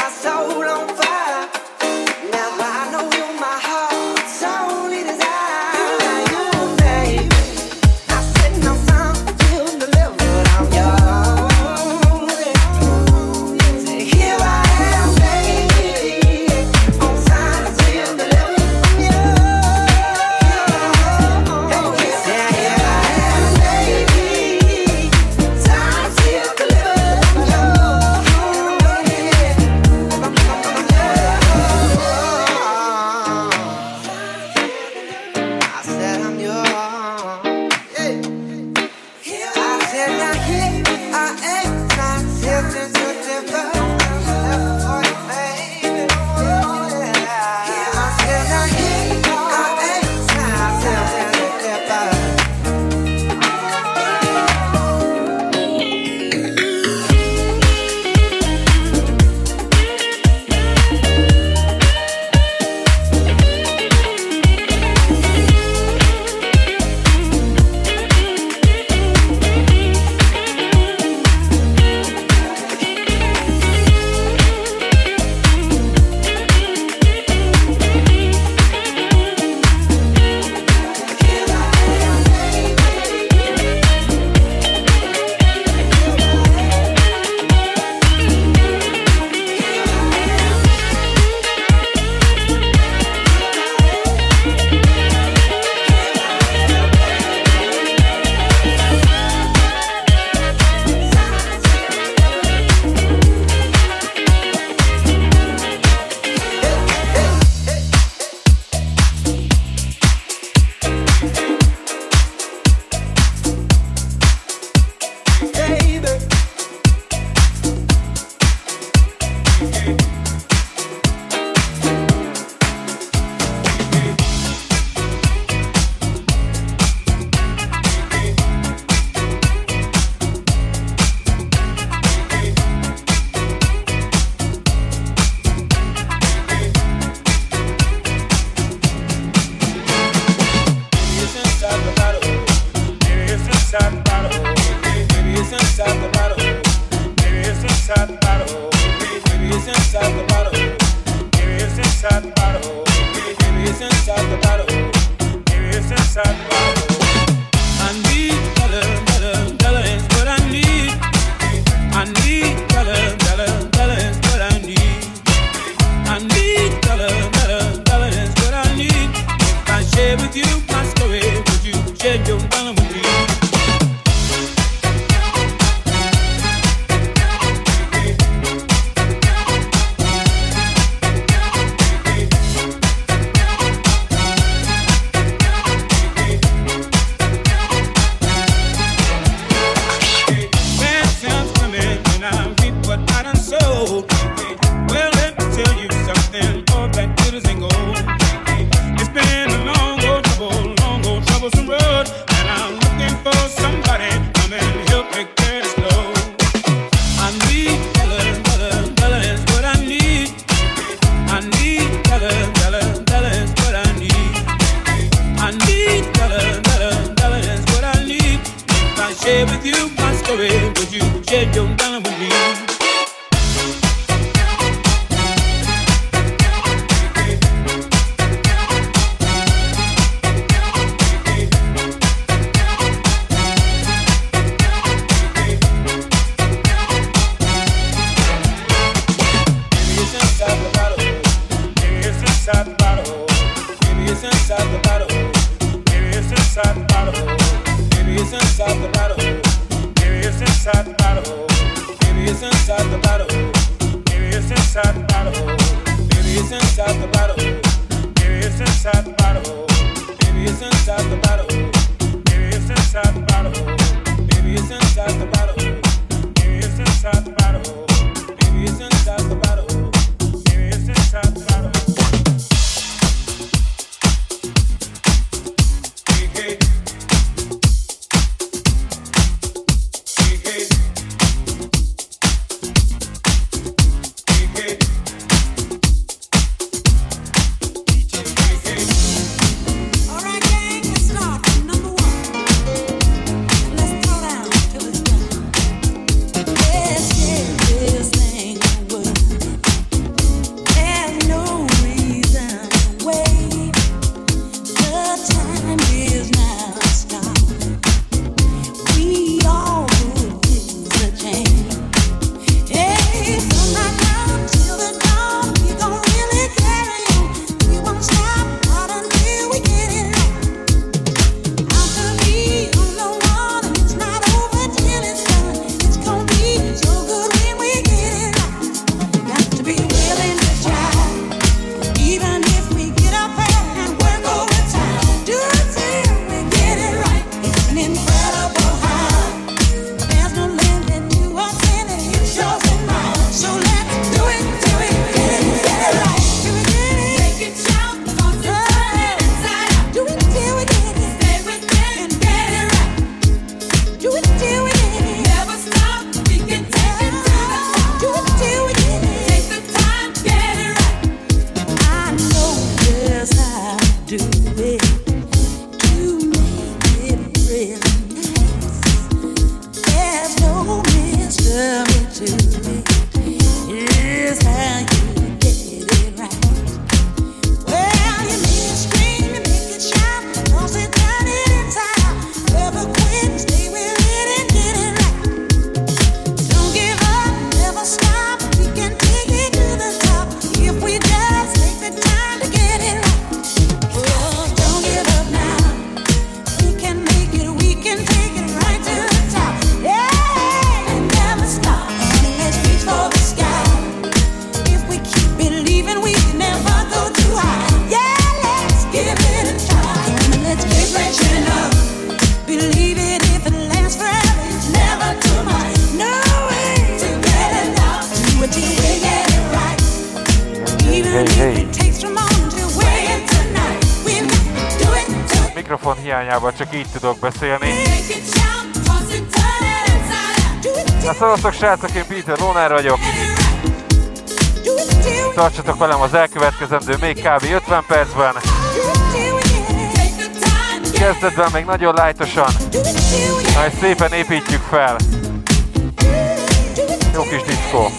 my soul srácok, én Peter Lónár vagyok. Tartsatok velem az elkövetkezendő még kb. 50 percben. Kezdetben még nagyon lájtosan, majd szépen építjük fel. Jó kis diszkó.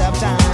of time.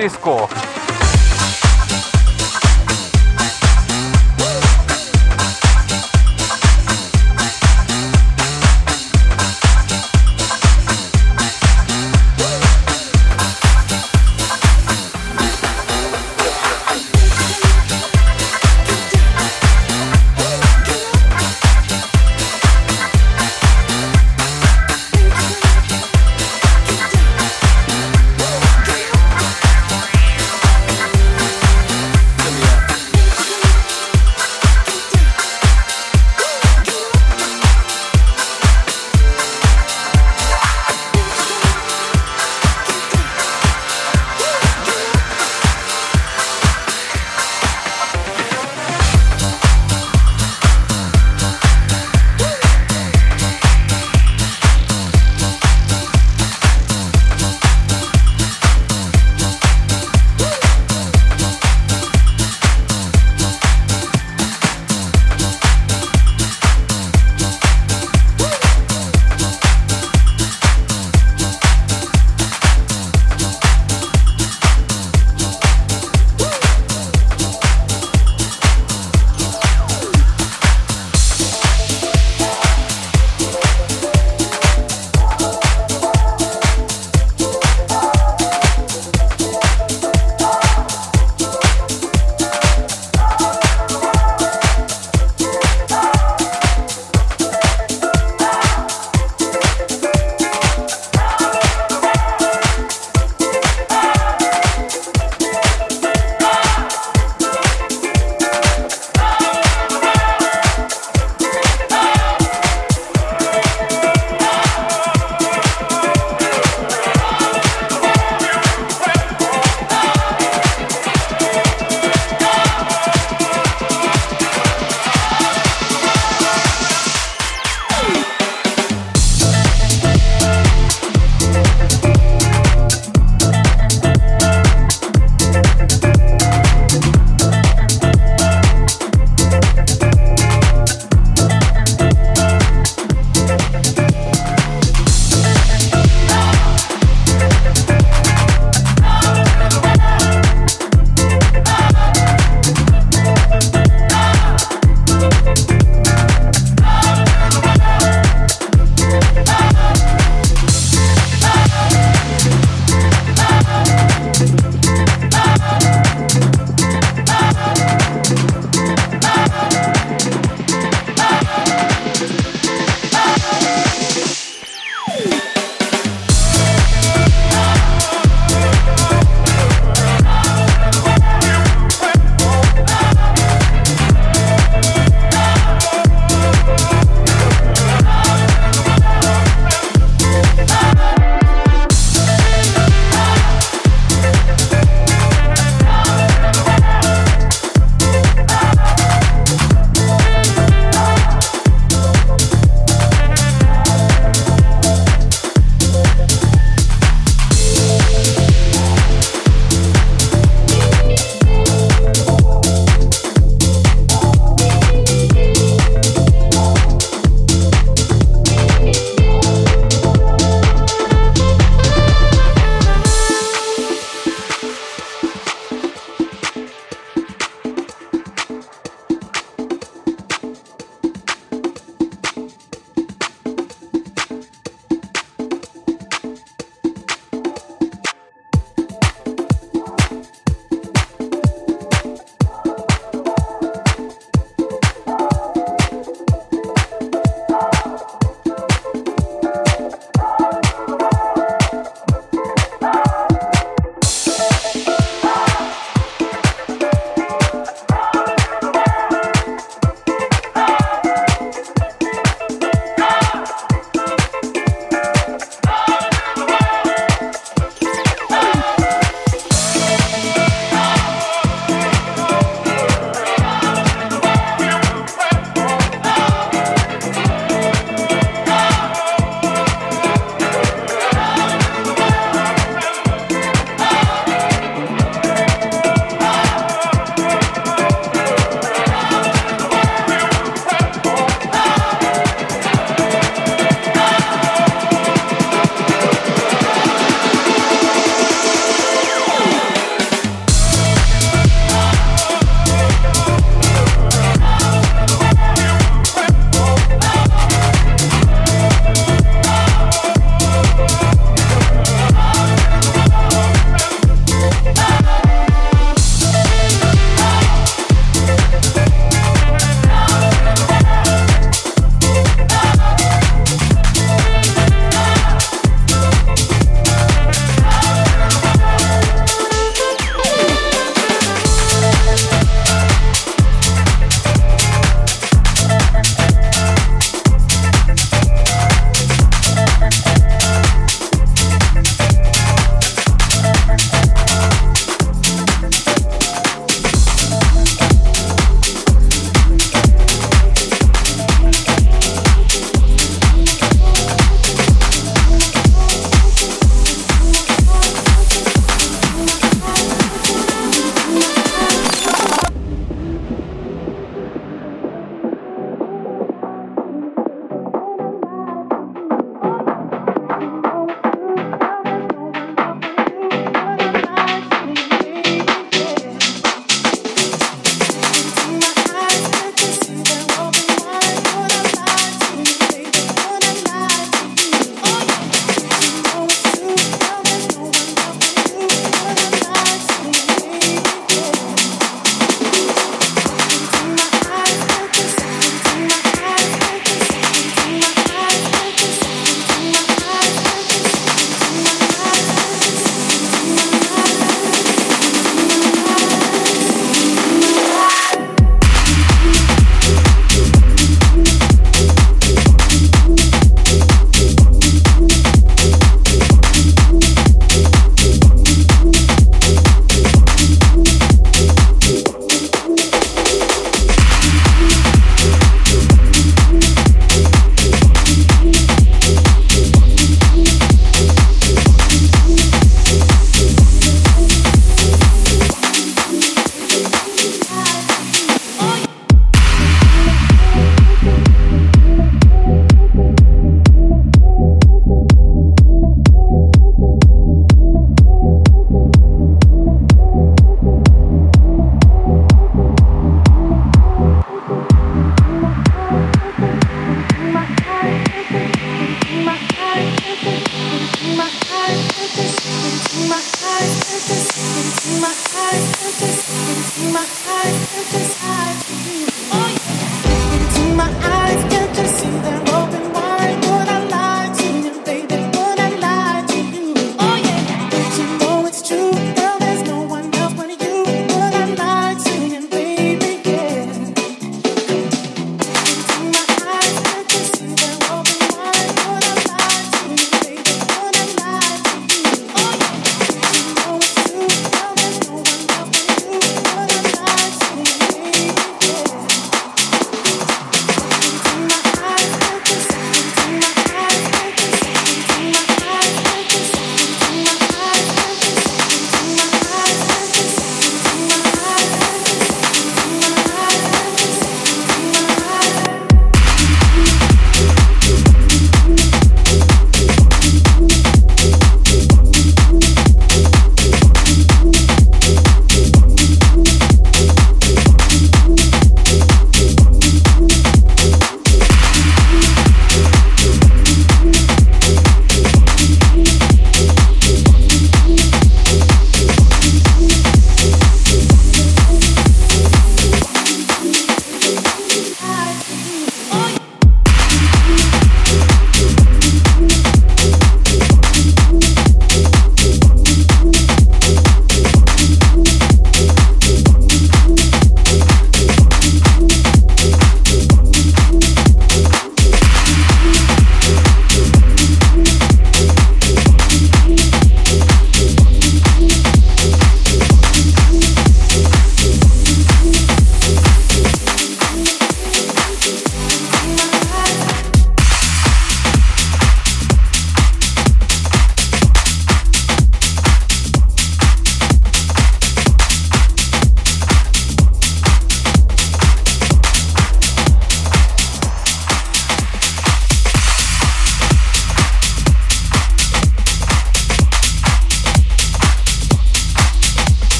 Тиско.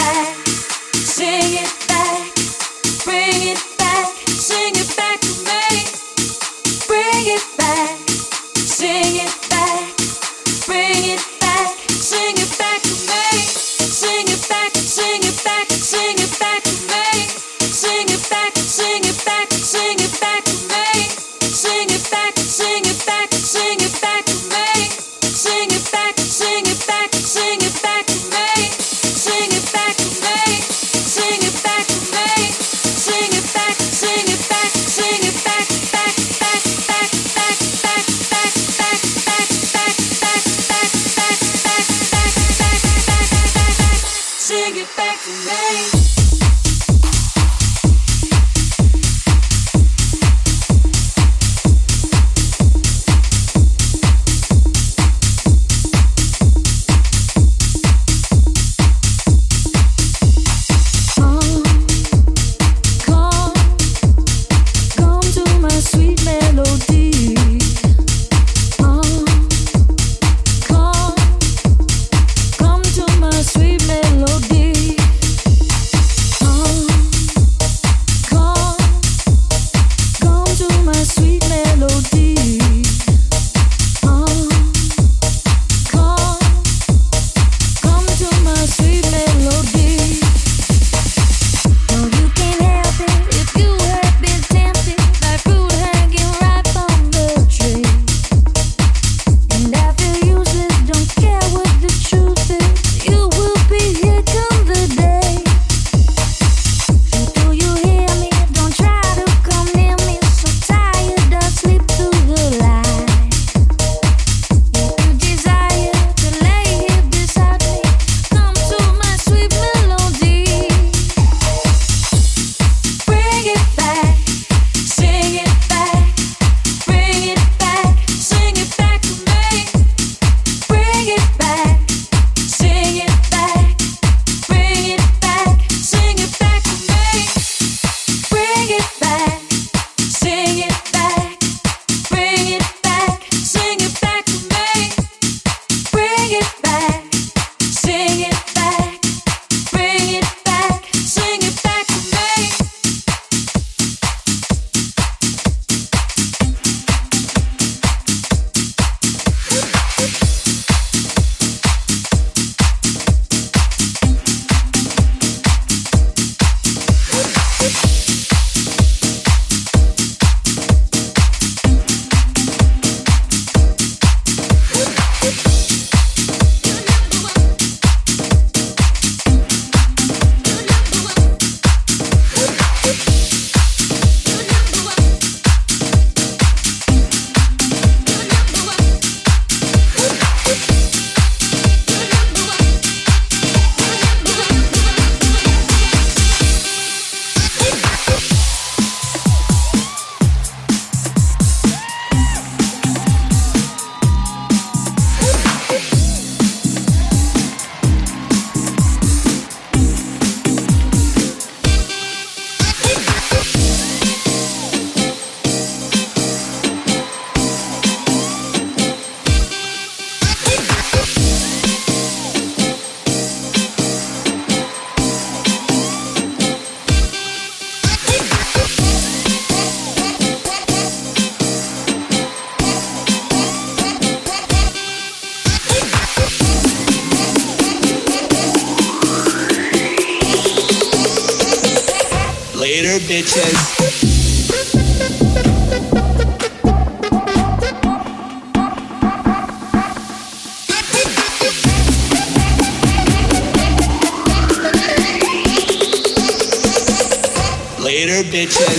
back. here, bitches. Later, bitches.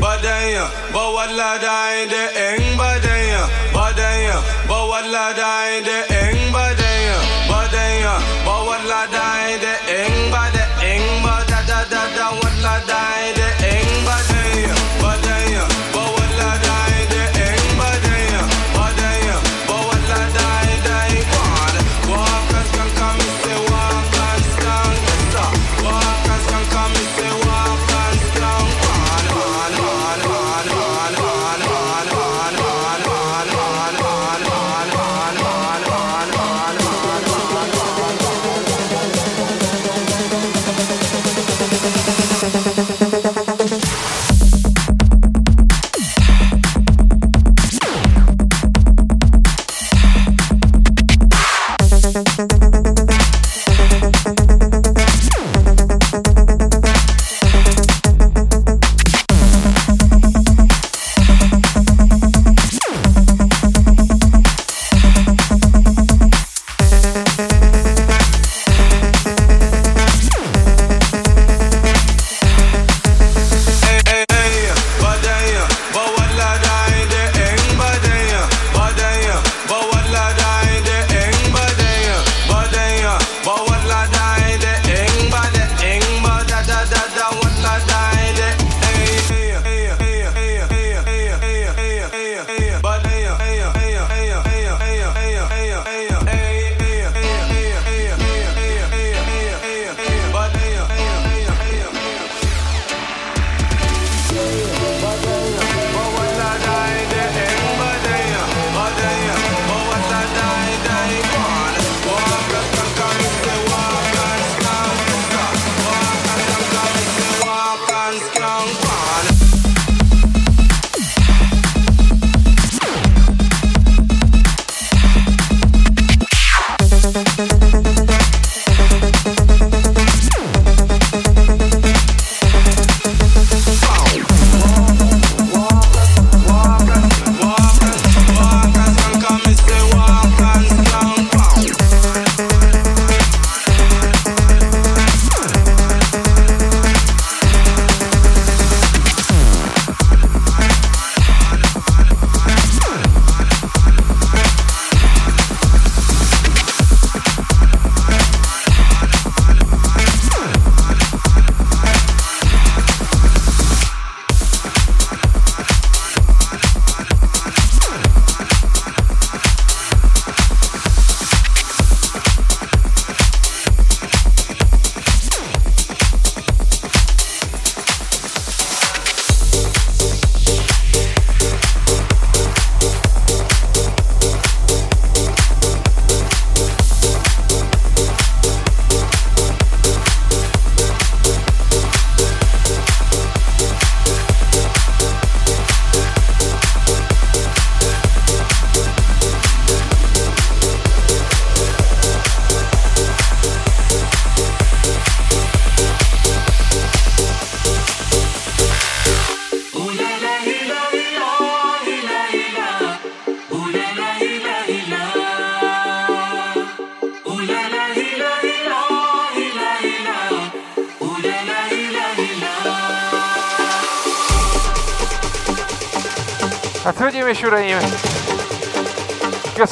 badaya, but what la die the eng badaya, badaya, but what la die the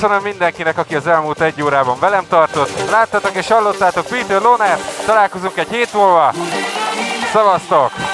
köszönöm mindenkinek, aki az elmúlt egy órában velem tartott. Láttatok és hallottátok Peter Loner, találkozunk egy hét múlva. Szavaztok!